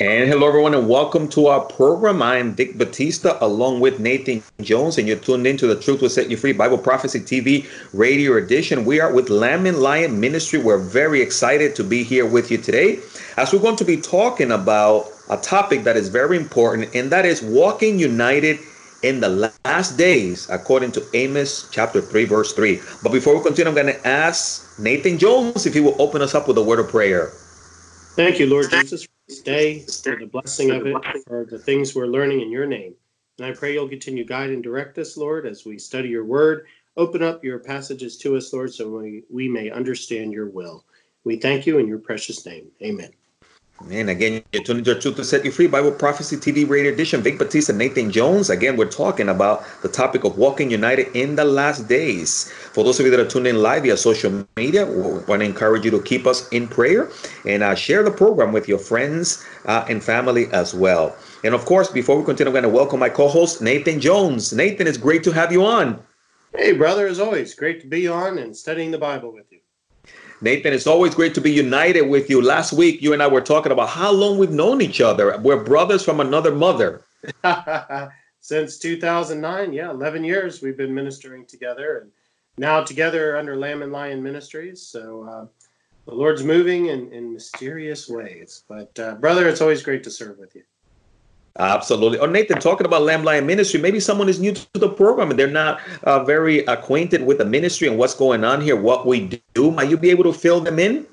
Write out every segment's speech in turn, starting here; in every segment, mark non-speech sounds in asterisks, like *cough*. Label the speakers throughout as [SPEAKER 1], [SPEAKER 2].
[SPEAKER 1] And hello, everyone, and welcome to our program. I am Vic Batista along with Nathan Jones, and you're tuned into the Truth Will Set You Free Bible Prophecy TV radio edition. We are with Lamb and Lion Ministry. We're very excited to be here with you today as we're going to be talking about a topic that is very important, and that is walking united in the last days, according to Amos chapter 3, verse 3. But before we continue, I'm going to ask Nathan Jones if he will open us up with a word of prayer.
[SPEAKER 2] Thank you, Lord Jesus this day, for the blessing of it, for the things we're learning in your name. And I pray you'll continue guide and direct us, Lord, as we study your word. Open up your passages to us, Lord, so we, we may understand your will. We thank you in your precious name. Amen.
[SPEAKER 1] And again, you're tuning to Truth to Set You Free Bible Prophecy TV Radio Edition. Vic Batista, Nathan Jones. Again, we're talking about the topic of walking united in the last days. For those of you that are tuned in live via social media, we want to encourage you to keep us in prayer and uh, share the program with your friends uh, and family as well. And of course, before we continue, I'm going to welcome my co-host Nathan Jones. Nathan, it's great to have you on.
[SPEAKER 2] Hey, brother, as always, great to be on and studying the Bible with you.
[SPEAKER 1] Nathan, it's always great to be united with you. Last week, you and I were talking about how long we've known each other. We're brothers from another mother. *laughs*
[SPEAKER 2] Since 2009, yeah, 11 years we've been ministering together and now together under Lamb and Lion Ministries. So uh, the Lord's moving in, in mysterious ways. But, uh, brother, it's always great to serve with you.
[SPEAKER 1] Absolutely. Oh, Nathan, talking about Lamb Lion Ministry, maybe someone is new to the program and they're not uh, very acquainted with the ministry and what's going on here, what we do. Might you be able to fill them in?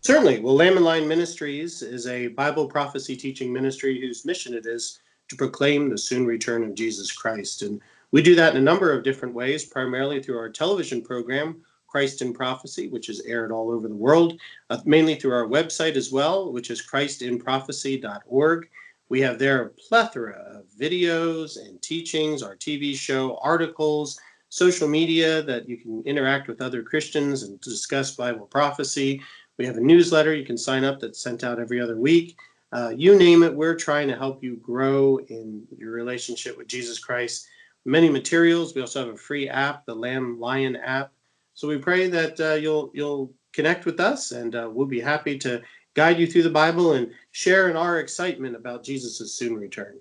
[SPEAKER 2] Certainly. Well, Lamb and Lion Ministries is a Bible prophecy teaching ministry whose mission it is to proclaim the soon return of Jesus Christ. And we do that in a number of different ways, primarily through our television program, Christ in Prophecy, which is aired all over the world, uh, mainly through our website as well, which is christinprophecy.org. We have there a plethora of videos and teachings, our TV show, articles, social media that you can interact with other Christians and discuss Bible prophecy. We have a newsletter you can sign up that's sent out every other week. Uh, you name it, we're trying to help you grow in your relationship with Jesus Christ. Many materials. We also have a free app, the Lamb Lion app. So we pray that uh, you'll you'll connect with us, and uh, we'll be happy to guide you through the Bible, and share in our excitement about Jesus' soon return.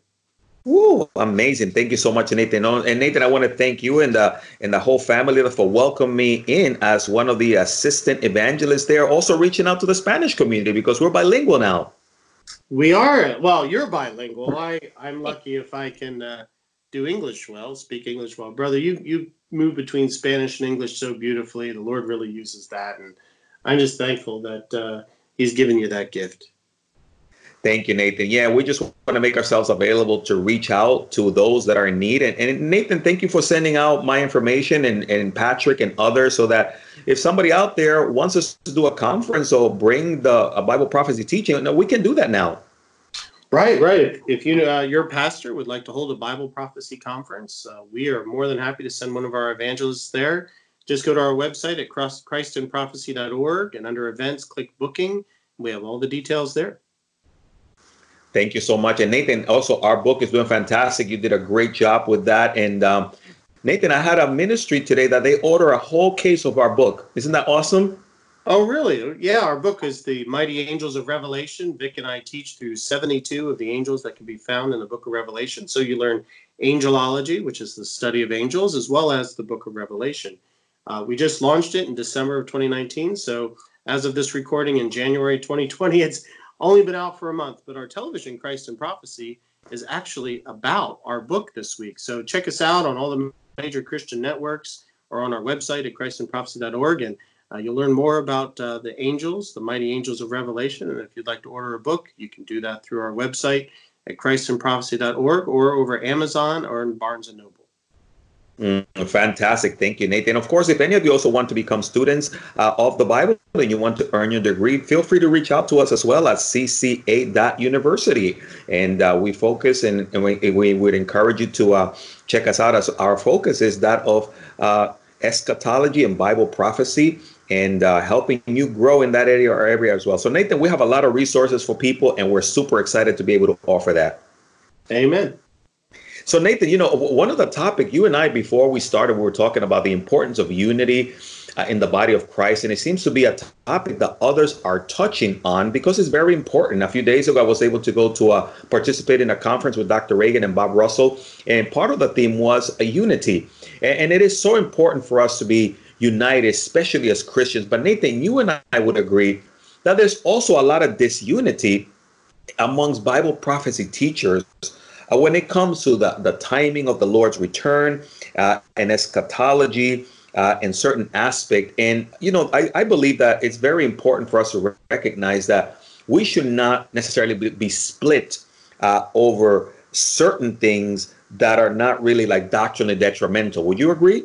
[SPEAKER 1] Woo, amazing. Thank you so much, Nathan. Oh, and Nathan, I want to thank you and the and the whole family for welcoming me in as one of the assistant evangelists there, also reaching out to the Spanish community because we're bilingual now.
[SPEAKER 2] We are. Well, you're bilingual. I, I'm lucky if I can uh, do English well, speak English well. Brother, you, you move between Spanish and English so beautifully. The Lord really uses that. And I'm just thankful that uh, he's given you that gift.
[SPEAKER 1] Thank you, Nathan. Yeah, we just want to make ourselves available to reach out to those that are in need. And, and Nathan, thank you for sending out my information and, and Patrick and others so that if somebody out there wants us to do a conference or bring the a Bible prophecy teaching, no, we can do that now.
[SPEAKER 2] Right, right. If you uh, your pastor would like to hold a Bible prophecy conference, uh, we are more than happy to send one of our evangelists there just go to our website at christinprophecy.org and under events, click booking. We have all the details there.
[SPEAKER 1] Thank you so much. And Nathan, also, our book is doing fantastic. You did a great job with that. And um, Nathan, I had a ministry today that they order a whole case of our book. Isn't that awesome?
[SPEAKER 2] Oh, really? Yeah, our book is The Mighty Angels of Revelation. Vic and I teach through 72 of the angels that can be found in the book of Revelation. So you learn angelology, which is the study of angels, as well as the book of Revelation. Uh, we just launched it in December of 2019. So as of this recording in January 2020, it's only been out for a month. But our television, Christ in Prophecy, is actually about our book this week. So check us out on all the major Christian networks or on our website at christinprophecy.org. And uh, you'll learn more about uh, the angels, the mighty angels of Revelation. And if you'd like to order a book, you can do that through our website at christinprophecy.org or over Amazon or in Barnes and Noble.
[SPEAKER 1] Mm, fantastic. Thank you, Nathan. Of course, if any of you also want to become students uh, of the Bible and you want to earn your degree, feel free to reach out to us as well at cca.university. And uh, we focus and, and we, we, would encourage you to uh, check us out as our focus is that of uh, eschatology and Bible prophecy and uh, helping you grow in that area or area as well. So, Nathan, we have a lot of resources for people and we're super excited to be able to offer that.
[SPEAKER 2] Amen.
[SPEAKER 1] So Nathan, you know, one of the topic you and I before we started, we were talking about the importance of unity uh, in the body of Christ. And it seems to be a topic that others are touching on because it's very important. A few days ago, I was able to go to a, participate in a conference with Dr. Reagan and Bob Russell. And part of the theme was a unity. And, and it is so important for us to be united, especially as Christians. But Nathan, you and I would agree that there's also a lot of disunity amongst Bible prophecy teachers uh, when it comes to the, the timing of the Lord's return uh, and eschatology uh, in certain aspect. And, you know, I, I believe that it's very important for us to recognize that we should not necessarily be, be split uh, over certain things that are not really like doctrinally detrimental. Would you agree?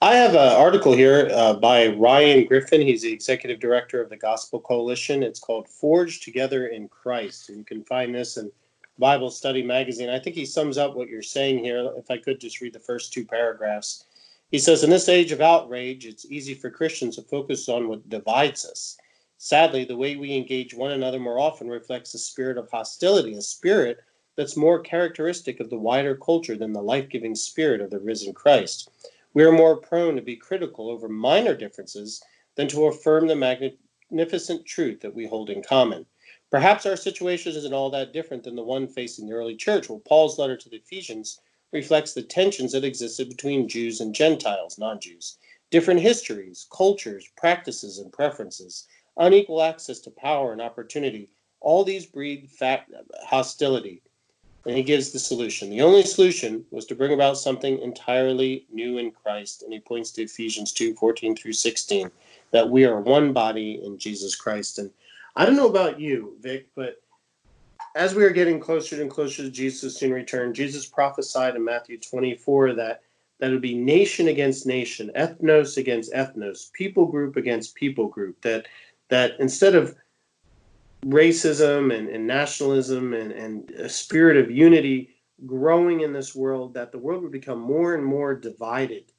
[SPEAKER 2] I have an article here uh, by Ryan Griffin. He's the executive director of the Gospel Coalition. It's called Forged Together in Christ. And you can find this in Bible Study Magazine. I think he sums up what you're saying here. If I could just read the first two paragraphs. He says, In this age of outrage, it's easy for Christians to focus on what divides us. Sadly, the way we engage one another more often reflects a spirit of hostility, a spirit that's more characteristic of the wider culture than the life giving spirit of the risen Christ. We are more prone to be critical over minor differences than to affirm the magnificent truth that we hold in common. Perhaps our situation isn't all that different than the one facing the early church. Well, Paul's letter to the Ephesians reflects the tensions that existed between Jews and Gentiles, non Jews, different histories, cultures, practices, and preferences, unequal access to power and opportunity. All these breed fact, hostility. And he gives the solution. The only solution was to bring about something entirely new in Christ. And he points to Ephesians 2 14 through 16, that we are one body in Jesus Christ. And I don't know about you, Vic, but as we are getting closer and closer to Jesus' soon return, Jesus prophesied in Matthew 24 that that would be nation against nation, ethnos against ethnos, people group against people group. That that instead of racism and, and nationalism and, and a spirit of unity growing in this world, that the world would become more and more divided.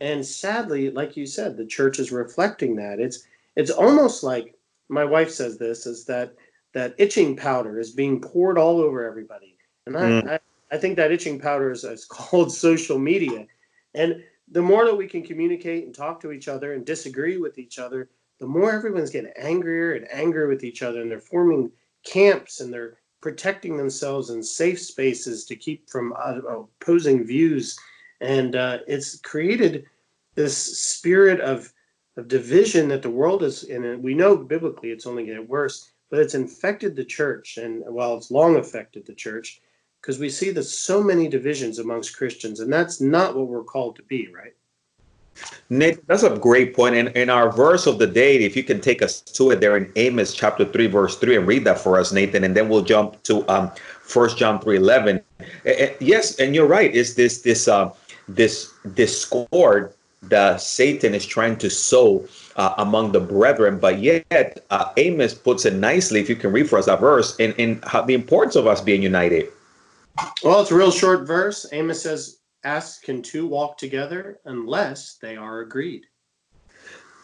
[SPEAKER 2] And sadly, like you said, the church is reflecting that. It's it's almost like my wife says this is that that itching powder is being poured all over everybody. And I, mm. I, I, think that itching powder is, is *laughs* called social media. And the more that we can communicate and talk to each other and disagree with each other, the more everyone's getting angrier and angrier with each other. And they're forming camps and they're protecting themselves in safe spaces to keep from uh, opposing views. And uh, it's created this spirit of, of division that the world is in. And we know biblically it's only getting worse but it's infected the church, and well, it's long affected the church because we see there's so many divisions amongst Christians, and that's not what we're called to be, right?
[SPEAKER 1] Nick, that's a great point. And in our verse of the day, if you can take us to it there in Amos chapter 3, verse 3, and read that for us, Nathan, and then we'll jump to um first John 3 11. Yes, and you're right. Is this this uh this discord that Satan is trying to sow uh, among the brethren. But yet, uh, Amos puts it nicely, if you can read for us that verse, in, in how, the importance of us being united.
[SPEAKER 2] Well, it's a real short verse. Amos says, Ask, can two walk together unless they are agreed?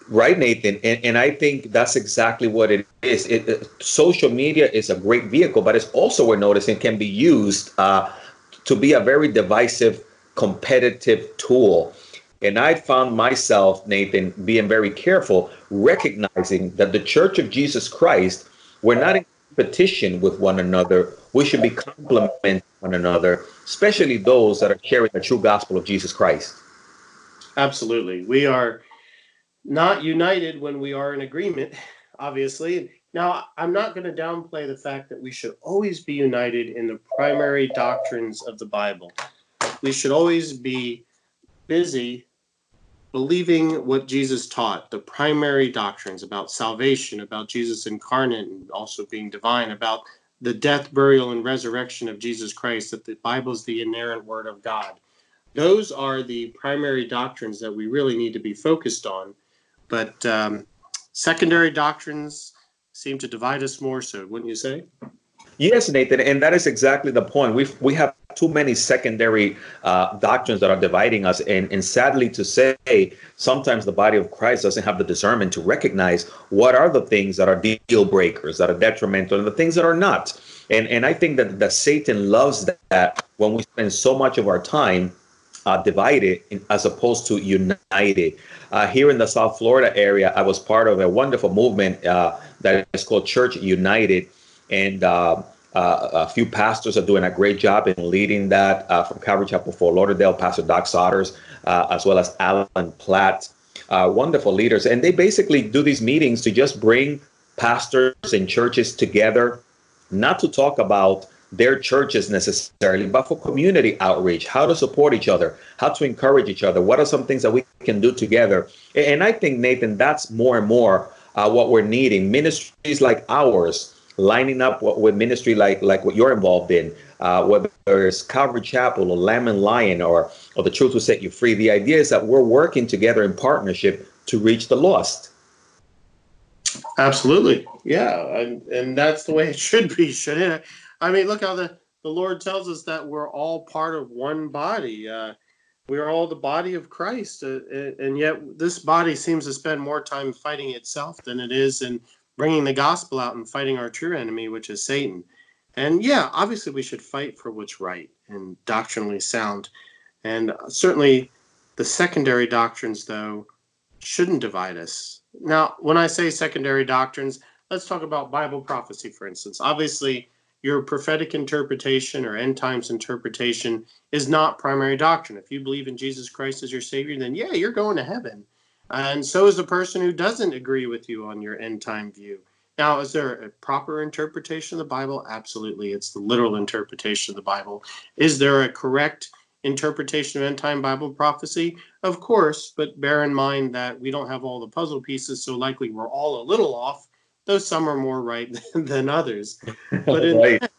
[SPEAKER 1] Right, Nathan. And, and I think that's exactly what it is. It, uh, social media is a great vehicle, but it's also, we're noticing, can be used uh, to be a very divisive, competitive tool. And I found myself, Nathan, being very careful, recognizing that the Church of Jesus Christ, we're not in competition with one another. We should be complementing one another, especially those that are sharing the true gospel of Jesus Christ.
[SPEAKER 2] Absolutely. We are not united when we are in agreement, *laughs* obviously. Now, I'm not going to downplay the fact that we should always be united in the primary doctrines of the Bible. We should always be busy believing what Jesus taught, the primary doctrines about salvation, about Jesus incarnate and also being divine, about the death, burial, and resurrection of Jesus Christ, that the Bible is the inerrant word of God. Those are the primary doctrines that we really need to be focused on. But um, secondary doctrines seem to divide us more so, wouldn't you say?
[SPEAKER 1] Yes, Nathan, and that is exactly the point. We we have too many secondary uh, doctrines that are dividing us, and and sadly to say, sometimes the body of Christ doesn't have the discernment to recognize what are the things that are deal breakers, that are detrimental, and the things that are not. And and I think that that Satan loves that when we spend so much of our time uh, divided as opposed to united. Uh, here in the South Florida area, I was part of a wonderful movement uh, that is called Church United, and uh, uh, a few pastors are doing a great job in leading that uh, from Calvary Chapel Fort Lauderdale, Pastor Doug Sauders, as well as Alan Platt. wonderful leaders, and they basically do these meetings to just bring pastors and churches together, not to talk about their churches necessarily, but for community outreach, how to support each other, how to encourage each other. What are some things that we can do together? And I think, Nathan, that's more and more uh, what we're needing. Ministries like ours, lining up with ministry like like what you're involved in, uh, whether it's Calvary Chapel or Lamb and Lion or or the Truth Will Set You Free. The idea is that we're working together in partnership to reach the lost.
[SPEAKER 2] Absolutely, yeah, and and that's the way it should be, shouldn't it? I mean, look how the, the Lord tells us that we're all part of one body. Uh, we are all the body of Christ. Uh, and yet, this body seems to spend more time fighting itself than it is in bringing the gospel out and fighting our true enemy, which is Satan. And yeah, obviously, we should fight for what's right and doctrinally sound. And certainly, the secondary doctrines, though, shouldn't divide us. Now, when I say secondary doctrines, let's talk about Bible prophecy, for instance. Obviously, your prophetic interpretation or end times interpretation is not primary doctrine. If you believe in Jesus Christ as your Savior, then yeah, you're going to heaven. And so is the person who doesn't agree with you on your end time view. Now, is there a proper interpretation of the Bible? Absolutely. It's the literal interpretation of the Bible. Is there a correct interpretation of end time Bible prophecy? Of course, but bear in mind that we don't have all the puzzle pieces, so likely we're all a little off though some are more right *laughs* than others. *laughs* But right.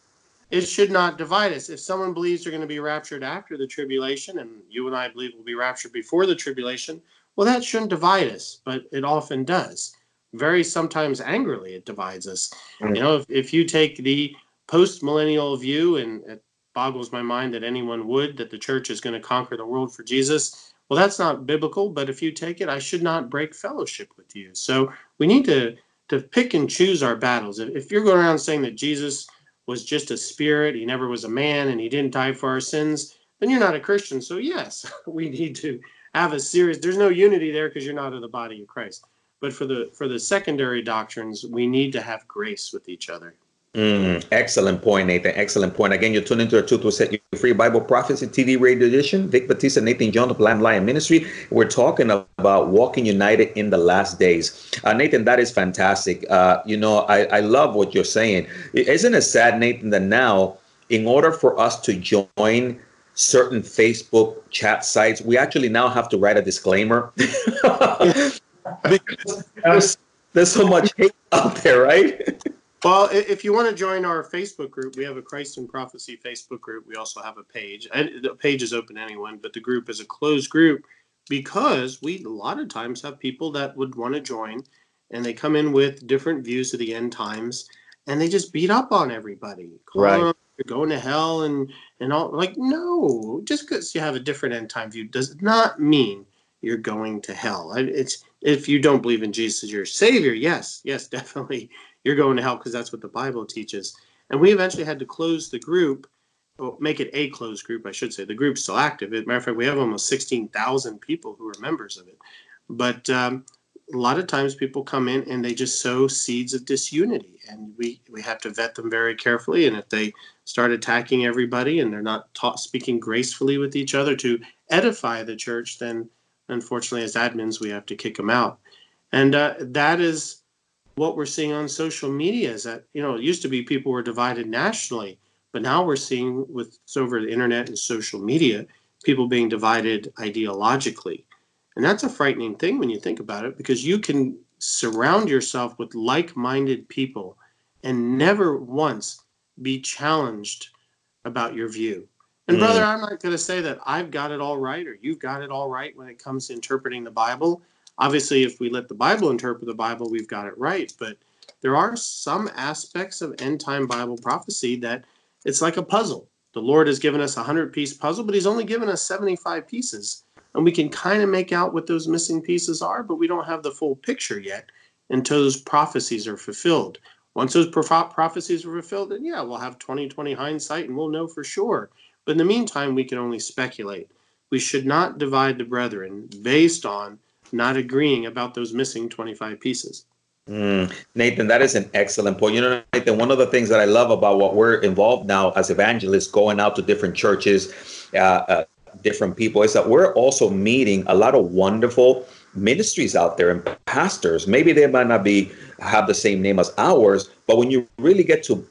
[SPEAKER 2] it should not divide us. If someone believes they're going to be raptured after the tribulation, and you and I believe we'll be raptured before the tribulation, well, that shouldn't divide us, but it often does. Very sometimes angrily, it divides us. Mm-hmm. You know, if, if you take the post millennial view, and it boggles my mind that anyone would, that the church is going to conquer the world for Jesus. Well, that's not biblical, but if you take it, I should not break fellowship with you. So we need to to pick and choose our battles. If, if you're going around saying that Jesus was just a spirit, he never was a man, and he didn't die for our sins, then you're not a Christian. So, yes, *laughs* we need to have a serious, there's no unity there because you're not of the body of Christ. But for the for the secondary doctrines, we need to have grace with each other.
[SPEAKER 1] Mm, excellent point, Nathan. Excellent point. Again, you're tuned into the Truth Will Set You Free Bible Prophecy TV radio edition. Vic Batista, Nathan Jones of Lamb Lion Ministry. We're talking about walking united in the last days. Uh, Nathan, that is fantastic. Uh, you know, I, I love what you're saying. Isn't it sad, Nathan, that now, in order for us to join certain Facebook chat sites, we actually now have to write a disclaimer *laughs* because there's, there's so much hate out there, right?
[SPEAKER 2] Well, if you want to join our Facebook group, we have a Christ in Prophecy Facebook group. We also have a page. And the page is open to anyone, but the group is a closed group because we a lot of times have people that would want to join and they come in with different views of the end times and they just beat up on everybody.
[SPEAKER 1] Call right.
[SPEAKER 2] Them, you're going to hell and and all like no, just because you have a different end time view does not mean you're going to hell. It's if you don't believe in Jesus as your savior, yes, yes, *laughs* definitely you're going to hell because that's what the Bible teaches. And we eventually had to close the group, well, make it a closed group, I should say. The group's still active. As a matter of fact, we have almost 16,000 people who are members of it. But um, a lot of times people come in and they just sow seeds of disunity. And we, we have to vet them very carefully. And if they start attacking everybody and they're not taught speaking gracefully with each other to edify the church, then unfortunately, as admins, we have to kick them out. And uh, that is what we're seeing on social media is that you know it used to be people were divided nationally but now we're seeing with over the internet and social media people being divided ideologically and that's a frightening thing when you think about it because you can surround yourself with like-minded people and never once be challenged about your view. And mm. brother i'm not going to say that i've got it all right or you've got it all right when it comes to interpreting the bible. Obviously if we let the bible interpret the bible we've got it right. But there are some aspects of end time bible prophecy that it's like a puzzle. The lord has given us a 100 piece puzzle but he's only given us 75 pieces and we can kind of make out what those missing pieces are but we don't have the full picture yet until those prophecies are fulfilled once those prophecies are fulfilled then yeah we'll have 2020 hindsight and we'll know for sure but in the meantime we can only speculate we should not divide the brethren based on not agreeing about those missing 25 pieces.
[SPEAKER 1] Mm, Nathan, that is an excellent point. You know, Nathan, one of the things that I love about what we're involved now as evangelists, going out to different churches, uh, uh, different people, is that we're also meeting a lot of wonderful ministries out there and pastors. Maybe they might not be have the same name as ours, but when you really get to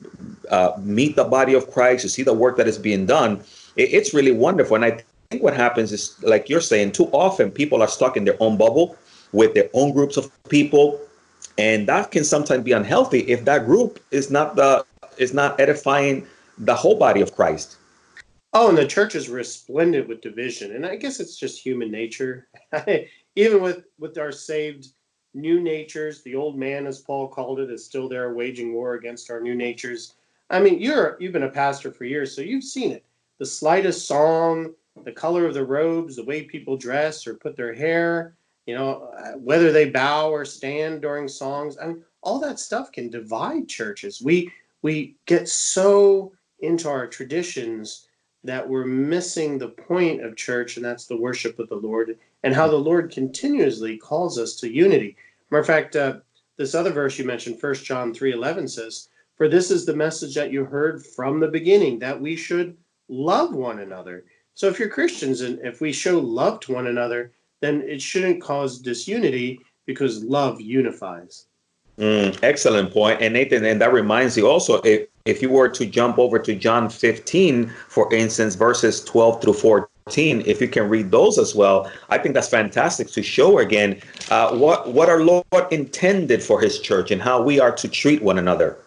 [SPEAKER 1] uh, meet the body of Christ, you see the work that is being done. It, it's really wonderful, and I think what happens is, like you're saying, too often people are stuck in their own bubble with their own groups of people and that can sometimes be unhealthy if that group is not the is not edifying the whole body of Christ.
[SPEAKER 2] Oh, and the church is resplendent with division, and I guess it's just human nature. *laughs* Even with with our saved new natures, the old man, as Paul called it, is still there waging war against our new natures. I mean, you're you've been a pastor for years, so you've seen it. The slightest song, the color of the robes, the way people dress or put their hair, you know, uh, whether they bow or stand during songs. I mean, all that stuff can divide churches. We we get so into our traditions that we're missing the point of church, and that's the worship of the Lord, and how the Lord continuously calls us to unity. Matter of fact, uh, this other verse you mentioned, First John three eleven says, "For this is the message that you heard from the beginning, that we should love one another." So if you're Christians and if we show love to one another, then it shouldn't cause disunity because love unifies.
[SPEAKER 1] Mm, excellent point. And Nathan, and that reminds you also, if, if you were to jump over to John 15, for instance, verses 12 through 14, if you can read those as well, I think that's fantastic to show again uh, what, what our Lord intended for his church and how we are to treat one another.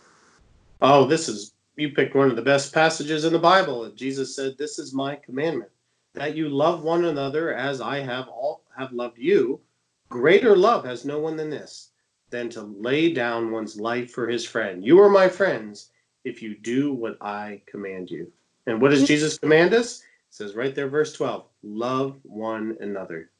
[SPEAKER 2] Oh, this is, you picked one of the best passages in the Bible. Jesus said, This is my commandment, that you love one another as I have all have loved you, greater love has no one than this, than to lay down one's life for his friend. You are my friends if you do what I command you. And what does Jesus command us? It says right there, verse 12 love one another.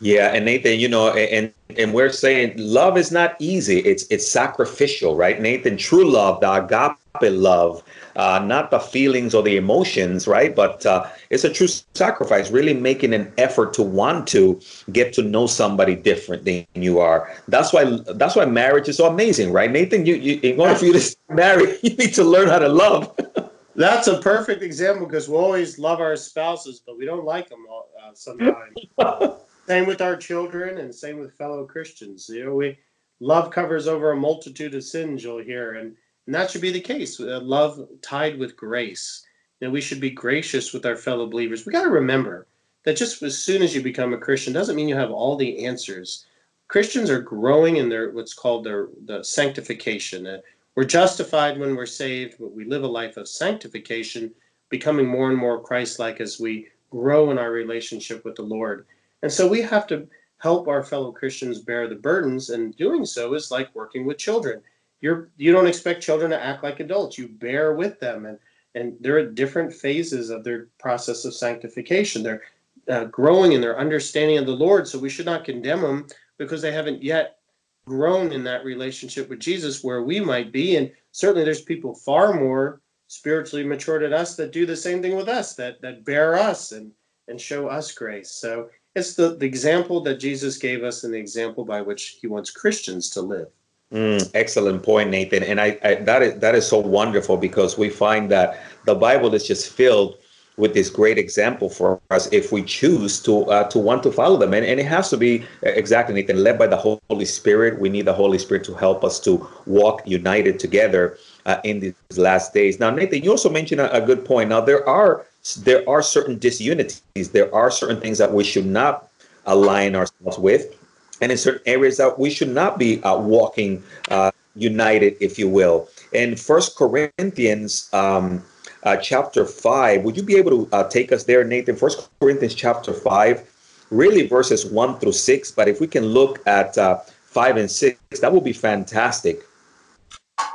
[SPEAKER 1] Yeah, and Nathan, you know, and and we're saying love is not easy. It's it's sacrificial, right? Nathan, true love, the agape love, uh, not the feelings or the emotions, right? But uh, it's a true sacrifice, really making an effort to want to get to know somebody different than you are. That's why that's why marriage is so amazing, right, Nathan? You, you in order for you to *laughs* marry, you need to learn how to love. *laughs*
[SPEAKER 2] That's a perfect example because we always love our spouses, but we don't like them all, uh, sometimes. *laughs* same with our children, and same with fellow Christians. You know, we love covers over a multitude of sins. You'll hear, and and that should be the case. Uh, love tied with grace. Know, we should be gracious with our fellow believers. We got to remember that just as soon as you become a Christian doesn't mean you have all the answers. Christians are growing in their what's called their the sanctification. Uh, we're justified when we're saved, but we live a life of sanctification, becoming more and more Christ-like as we grow in our relationship with the Lord. And so we have to help our fellow Christians bear the burdens, and doing so is like working with children you're you don't expect children to act like adults. You bear with them, and and they're at different phases of their process of sanctification. They're uh, growing in their understanding of the Lord. So we should not condemn them because they haven't yet grown in that relationship with Jesus where we might be. And certainly, there's people far more spiritually mature than us that do the same thing with us, that that bear us and and show us grace. So it's the, the example that Jesus gave us and the example by which he wants Christians to live.
[SPEAKER 1] Mm, excellent point, Nathan. And I, I, that is that is so wonderful because we find that the Bible is just filled with this great example for us if we choose to uh, to want to follow them. And, and it has to be uh, exactly Nathan, led by the Holy Spirit. We need the Holy Spirit to help us to walk united together uh, in these last days. Now, Nathan, you also mentioned a, a good point. Now, there are there are certain disunities. There are certain things that we should not align ourselves with and in certain areas that we should not be uh, walking uh, united, if you will. In First Corinthians um, uh, chapter five, would you be able to uh, take us there, Nathan? First Corinthians chapter five, really verses one through six. But if we can look at uh, five and six, that would be fantastic.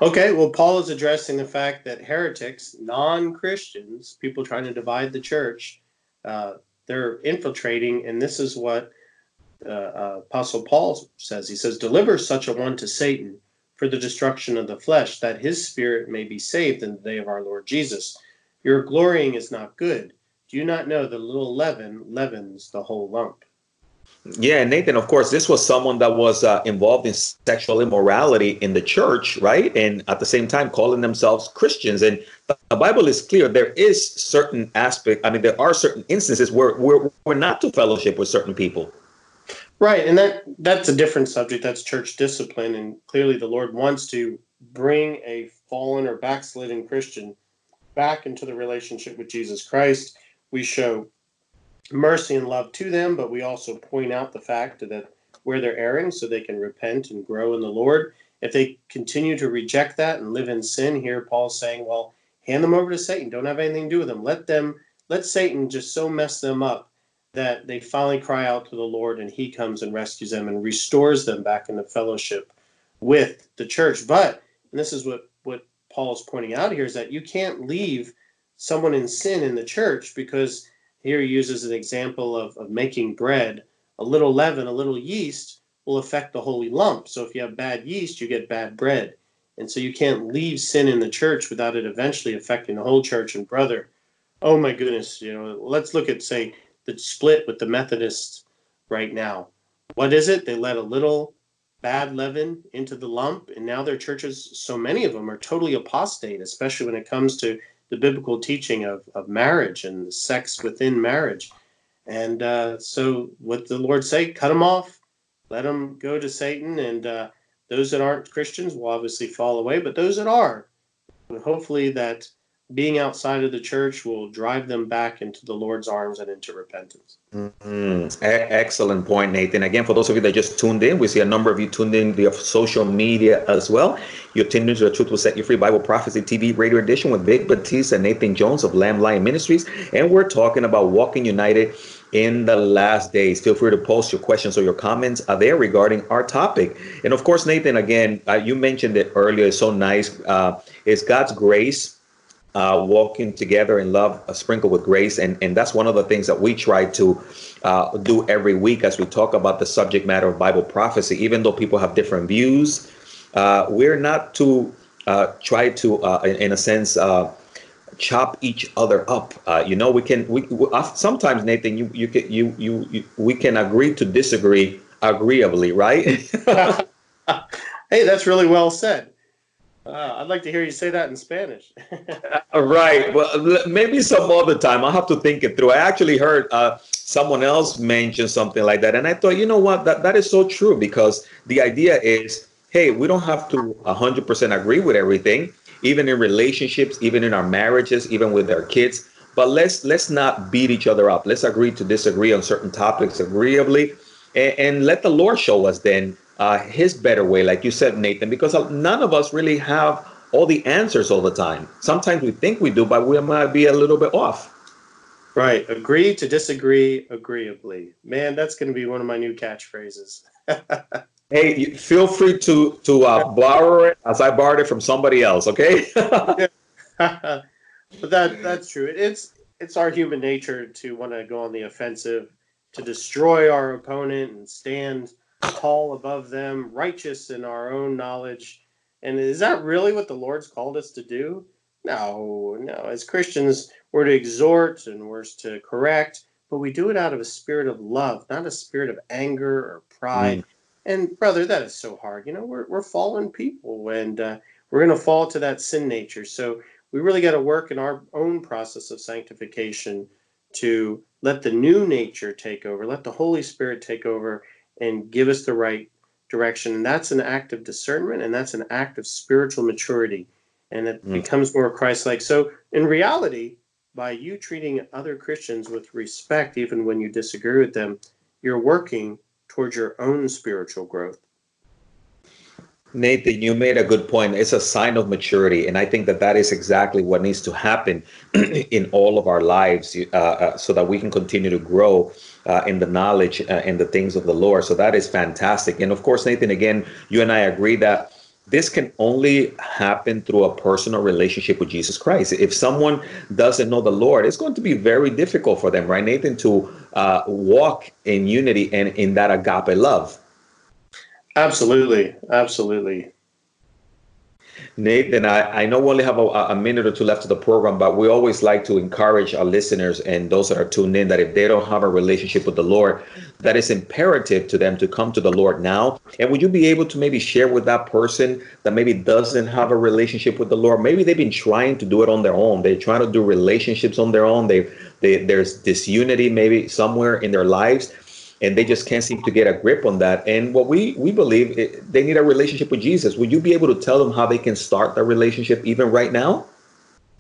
[SPEAKER 2] Okay, well, Paul is addressing the fact that heretics, non Christians, people trying to divide the church, uh, they're infiltrating, and this is what uh, uh, Apostle Paul says. He says, Deliver such a one to Satan for the destruction of the flesh, that his spirit may be saved in the day of our Lord Jesus. Your glorying is not good. Do you not know that a little leaven leavens the whole lump?
[SPEAKER 1] Yeah, Nathan, of course, this was someone that was uh, involved in sexual immorality in the church, right? And at the same time, calling themselves Christians. And the Bible is clear. There is certain aspect. I mean, there are certain instances where we're, we're not to fellowship with certain people.
[SPEAKER 2] Right, and that that's a different subject. That's church discipline, and clearly the Lord wants to bring a fallen or backslidden Christian back into the relationship with Jesus Christ. We show mercy and love to them, but we also point out the fact that where they're erring so they can repent and grow in the Lord. If they continue to reject that and live in sin, here Paul's saying, well, hand them over to Satan. Don't have anything to do with them. Let them let Satan just so mess them up that they finally cry out to the Lord and he comes and rescues them and restores them back into fellowship with the church. But and this is what what Paul is pointing out here is that you can't leave someone in sin in the church because here he uses an example of, of making bread. A little leaven, a little yeast will affect the holy lump. So if you have bad yeast, you get bad bread. And so you can't leave sin in the church without it eventually affecting the whole church and brother. Oh my goodness, you know, let's look at say the split with the Methodists right now. What is it? They let a little bad leaven into the lump, and now their churches, so many of them, are totally apostate, especially when it comes to the biblical teaching of, of marriage and sex within marriage. And uh, so, what the Lord say? Cut them off, let them go to Satan, and uh, those that aren't Christians will obviously fall away. But those that are, hopefully, that being outside of the church will drive them back into the Lord's arms and into repentance.
[SPEAKER 1] Mm-hmm. Excellent point, Nathan. Again, for those of you that just tuned in, we see a number of you tuned in via social media as well. You're tuned into the Truth Will Set You Free Bible Prophecy TV radio edition with Vic Batista and Nathan Jones of Lamb Lion Ministries. And we're talking about walking united in the last days. Feel free to post your questions or your comments are there regarding our topic. And of course, Nathan, again, uh, you mentioned it earlier. It's so nice. Uh, it's God's grace uh, walking together in love, uh, sprinkled with grace. And, and that's one of the things that we try to uh, do every week as we talk about the subject matter of Bible prophecy. Even though people have different views, uh, we're not to uh, try to, in, in, a sense, chop each other up. you know, we can. We, we sometimes Nathan, you you can you, you you we can agree to disagree agreeably, right? *laughs*
[SPEAKER 2] hey, that's really well said. Uh, I'd like to hear you say that in Spanish. *laughs*
[SPEAKER 1] Uh, right. Well, maybe some other time. I'll have to think it through. I actually heard uh, someone else mention something like that. And I thought, you know what? That, that is so true because the idea is hey, we don't have to 100% agree with everything, even in relationships, even in our marriages, even with our kids. But let's let's not beat each other up. Let's agree to disagree on certain topics agreeably, and, and let the Lord show us then uh, his better way, like you said, Nathan, because none of us really have all the answers all the time. Sometimes we think we do, but we might be a little bit off.
[SPEAKER 2] Right. Agree to disagree agreeably. Man, that's going to be one of my new catchphrases. *laughs*
[SPEAKER 1] hey, feel free to to uh, borrow it as I borrowed it from somebody else. Okay. *laughs* *laughs* but
[SPEAKER 2] that that's true. It's it's our human nature to want to go on the offensive, to destroy our opponent and stand tall above them, righteous in our own knowledge. And is that really what the Lord's called us to do? No, no. As Christians, we're to exhort and we're to correct, but we do it out of a spirit of love, not a spirit of anger or pride. Mm. And brother, that is so hard. You know, we're we're fallen people, and uh, we're going to fall to that sin nature. So we really got to work in our own process of sanctification to let the new nature take over, let the Holy Spirit take over, and give us the right direction. And that's an act of discernment and that's an act of spiritual maturity. And it mm. becomes more Christ like. So, in reality, by you treating other Christians with respect, even when you disagree with them, you're working towards your own spiritual growth.
[SPEAKER 1] Nathan, you made a good point. It's a sign of maturity. And I think that that is exactly what needs to happen *clears throat* in all of our lives uh, uh, so that we can continue to grow uh, in the knowledge uh, and the things of the Lord. So that is fantastic. And of course, Nathan, again, you and I agree that this can only happen through a personal relationship with Jesus Christ. If someone doesn't know the Lord, it's going to be very difficult for them, right, Nathan, to uh, walk in unity and in that agape love.
[SPEAKER 2] Absolutely. Absolutely.
[SPEAKER 1] Nathan, I, I know we only have a, a, minute or two left of the program, but we always like to encourage our listeners and those that are tuned in that if they don't have a relationship with the Lord, that it's imperative to them to come to the Lord now. And would you be able to maybe share with that person that maybe doesn't have a relationship with the Lord? Maybe they've been trying to do it on their own. They're trying to do relationships on their own. They, they there's disunity maybe somewhere in their lives and they just can't seem to get a grip on that. And what we we believe it, they need a relationship with Jesus. Would you be able to tell them how they can start that relationship even right now?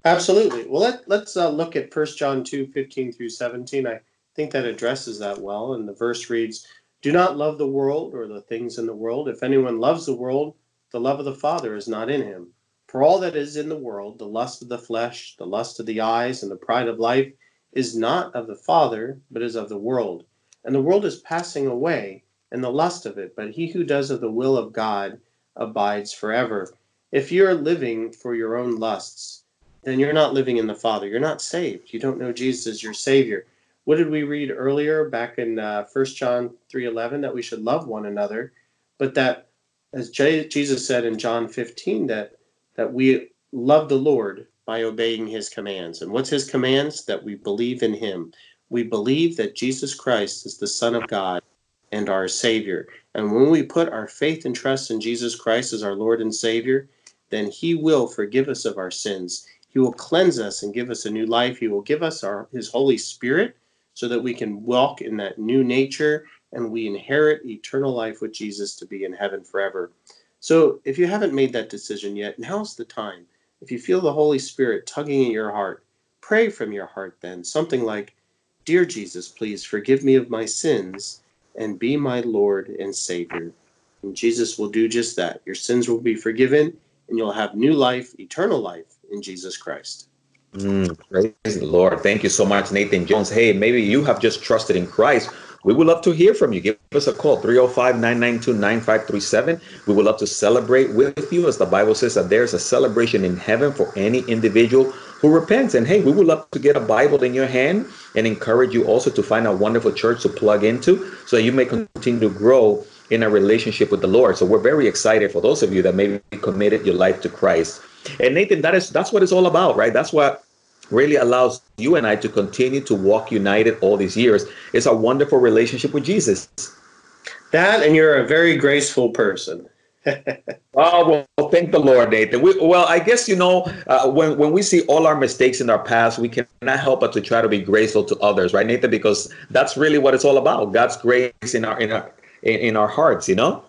[SPEAKER 2] Absolutely. Well, let let's uh, look at First John two fifteen through seventeen. I think that addresses that well. And the verse reads, "Do not love the world or the things in the world. If anyone loves the world, the love of the Father is not in him. For all that is in the world, the lust of the flesh, the lust of the eyes, and the pride of life, is not of the Father, but is of the world." And the world is passing away, and the lust of it, but he who does of the will of God abides forever. If you're living for your own lusts, then you're not living in the Father. You're not saved. You don't know Jesus as your Savior. What did we read earlier back in uh, 1 John 3.11? That we should love one another, but that, as J- Jesus said in John 15, that, that we love the Lord by obeying his commands. And what's his commands? That we believe in him we believe that Jesus Christ is the Son of God and our Savior. And when we put our faith and trust in Jesus Christ as our Lord and Savior, then He will forgive us of our sins. He will cleanse us and give us a new life. He will give us our, His Holy Spirit so that we can walk in that new nature and we inherit eternal life with Jesus to be in heaven forever. So if you haven't made that decision yet, now's the time. If you feel the Holy Spirit tugging at your heart, pray from your heart then, something like, Dear Jesus, please forgive me of my sins and be my Lord and Savior. And Jesus will do just that. Your sins will be forgiven and you'll have new life, eternal life in Jesus Christ.
[SPEAKER 1] Mm, praise the Lord. Thank you so much, Nathan Jones. Hey, maybe you have just trusted in Christ. We would love to hear from you. Give us a call, 305 992 9537. We would love to celebrate with you, as the Bible says that there's a celebration in heaven for any individual who repents. And hey, we would love to get a Bible in your hand and encourage you also to find a wonderful church to plug into so you may continue to grow in a relationship with the Lord. So we're very excited for those of you that maybe committed your life to Christ. And Nathan, that is that's what it's all about, right? That's what really allows you and I to continue to walk united all these years. It's a wonderful relationship with Jesus.
[SPEAKER 2] That and you're a very graceful person.
[SPEAKER 1] Oh well, thank the Lord, Nathan. We, well, I guess you know uh, when when we see all our mistakes in our past, we cannot help but to try to be graceful to others, right, Nathan? Because that's really what it's all about. God's grace in our in our in, in our hearts, you know.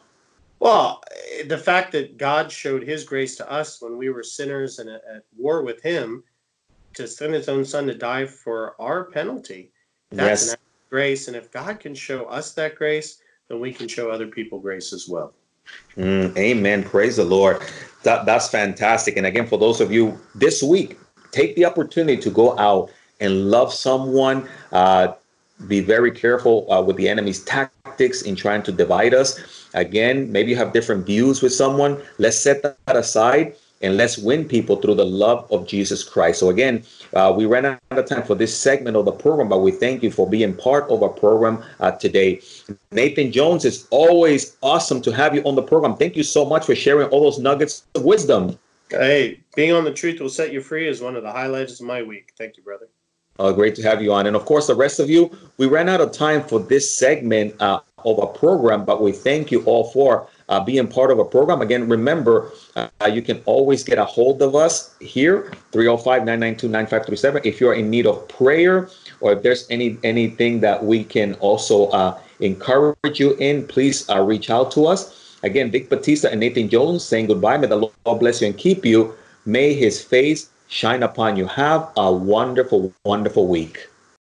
[SPEAKER 2] Well, the fact that God showed His grace to us when we were sinners and at, war with Him, to send His own Son to die for our penalty, that's yes. an act of grace. And if God can show us that grace, then we can show other people grace as well.
[SPEAKER 1] Mm, amen. Praise the Lord. That, that's fantastic. And again, for those of you this week, take the opportunity to go out and love someone. Uh, be very careful uh, with the enemy's tactics in trying to divide us. Again, maybe you have different views with someone. Let's set that aside and let's win people through the love of Jesus Christ. So, again, uh, we ran out of time for this segment of the program, but we thank you for being part of our program uh, today. Nathan Jones, it's always awesome to have you on the program. Thank you so much for sharing all those nuggets of wisdom.
[SPEAKER 2] Hey, being on the truth will set you free is one of the highlights of my week. Thank you, brother.
[SPEAKER 1] Uh, great to have you on. And of course, the rest of you, we ran out of time for this segment uh, of our program, but we thank you all for uh, being part of a program. Again, remember, uh, you can always get a hold of us here, 305-992-9537. If you're in need of prayer or if there's any anything that we can also uh, encourage you in, please uh, reach out to us. Again, Vic Batista and Nathan Jones saying goodbye. May the Lord bless you and keep you. May his face shine upon you. Have a wonderful, wonderful week.